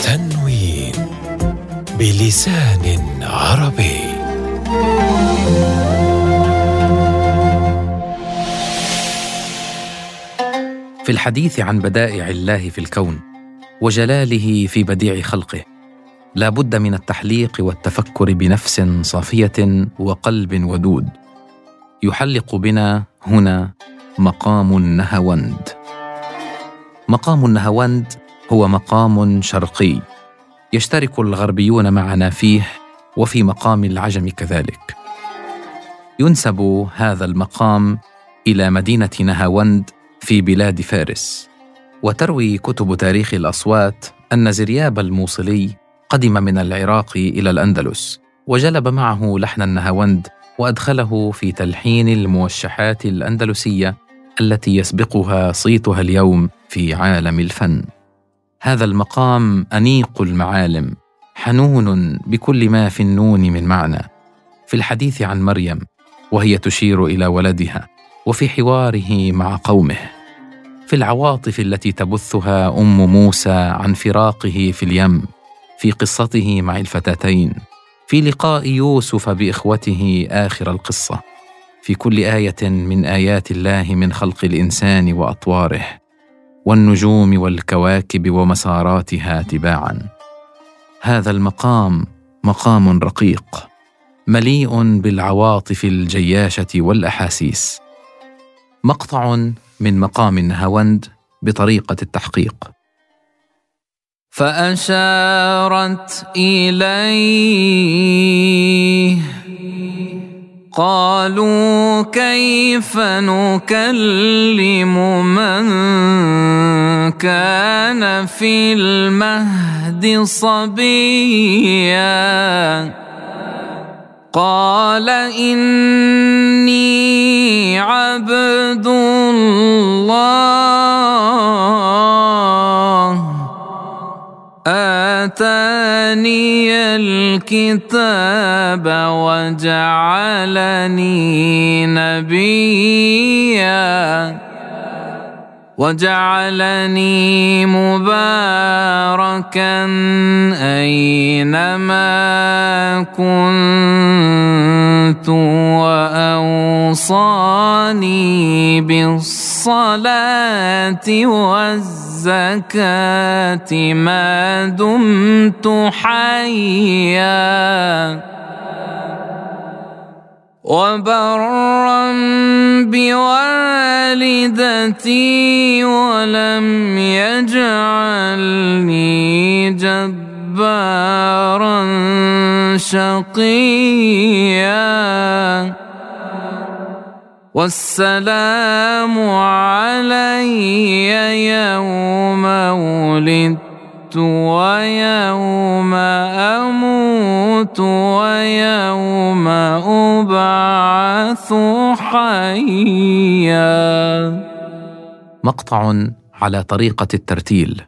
تنوين بلسان عربي. في الحديث عن بدائع الله في الكون وجلاله في بديع خلقه لا بد من التحليق والتفكر بنفس صافية وقلب ودود. يحلق بنا هنا مقام النهاوند. مقام النهاوند هو مقام شرقي يشترك الغربيون معنا فيه وفي مقام العجم كذلك. ينسب هذا المقام إلى مدينة نهاوند في بلاد فارس وتروي كتب تاريخ الأصوات أن زرياب الموصلي قدم من العراق إلى الأندلس وجلب معه لحن النهاوند وأدخله في تلحين الموشحات الأندلسية التي يسبقها صيتها اليوم في عالم الفن. هذا المقام أنيق المعالم حنون بكل ما في النون من معنى. في الحديث عن مريم وهي تشير إلى ولدها وفي حواره مع قومه. في العواطف التي تبثها أم موسى عن فراقه في اليم في قصته مع الفتاتين. في لقاء يوسف بإخوته آخر القصة. في كل آية من آيات الله من خلق الإنسان وأطواره والنجوم والكواكب ومساراتها تباعا. هذا المقام مقام رقيق مليء بالعواطف الجياشة والأحاسيس. مقطع من مقام النهاوند بطريقة التحقيق. فأشارت اليه قالوا كيف نكلم من كان في المهد صبيا؟ قال إني عبد الله. آتاني الكتاب وجعلني نبيا. وجعلني مباركا أينما كنت. وأوصاني بالصلاة والزكاة ما دمت حيا. وبرا بوالدتي ولم يجعلني جبارا شقيا. والسلام علي يوم ولدت ويوم أموت ويوم أبعث حيا. مقطع على طريقة الترتيل.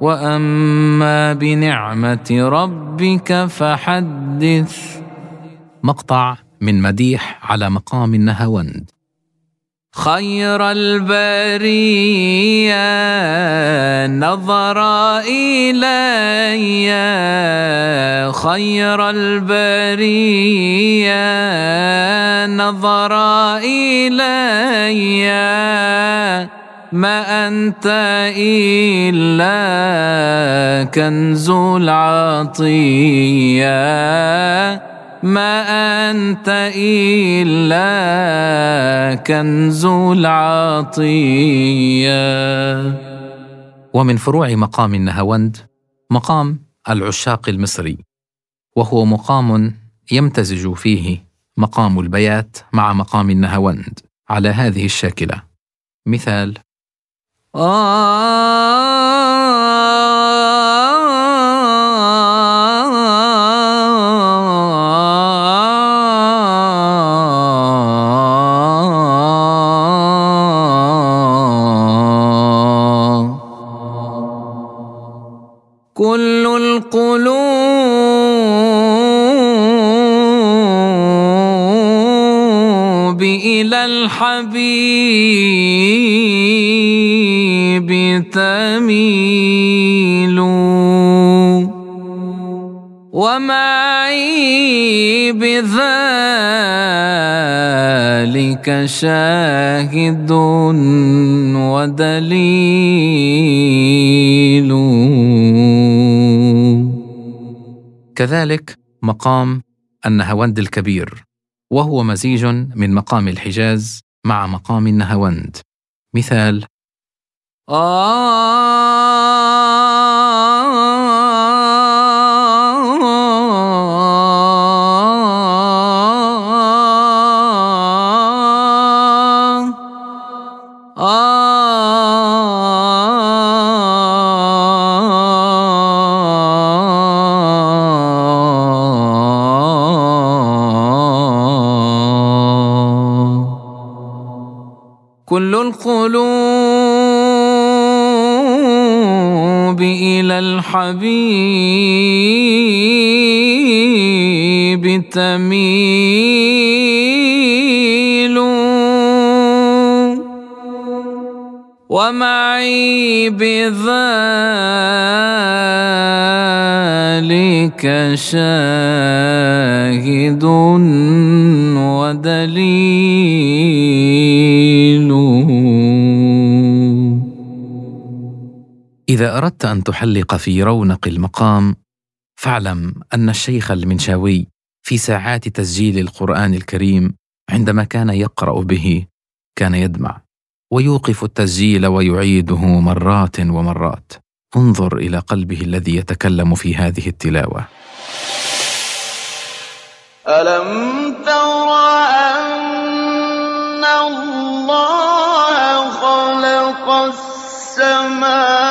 واما بنعمه ربك فحدث. مقطع من مديح على مقام النهاوند خير البرية نظر إلي. خير البرية نظر إلي. ما أنت إلا كنز العطية. ما أنت إلا كنز العطية. ومن فروع مقام النهاوند مقام العشاق المصري وهو مقام يمتزج فيه مقام البيات مع مقام النهاوند. على هذه الشاكلة مثال كل القلوب إلى الحبيب. تميل ومعي بذلك شاهد ودليل. كذلك مقام النهاوند الكبير وهو مزيج من مقام الحجاز مع مقام النهاوند. مثال كل القلوب إلى الحبيب تميل. ومعي بذلك شاهد ودليل. إذا أردت أن تحلق في رونق المقام فاعلم أن الشيخ المنشاوي في ساعات تسجيل القرآن الكريم عندما كان يقرأ به كان يدمع ويوقف التسجيل ويعيده مرات ومرات. انظر إلى قلبه الذي يتكلم في هذه التلاوة. ألم تر أن الله خلق السماوات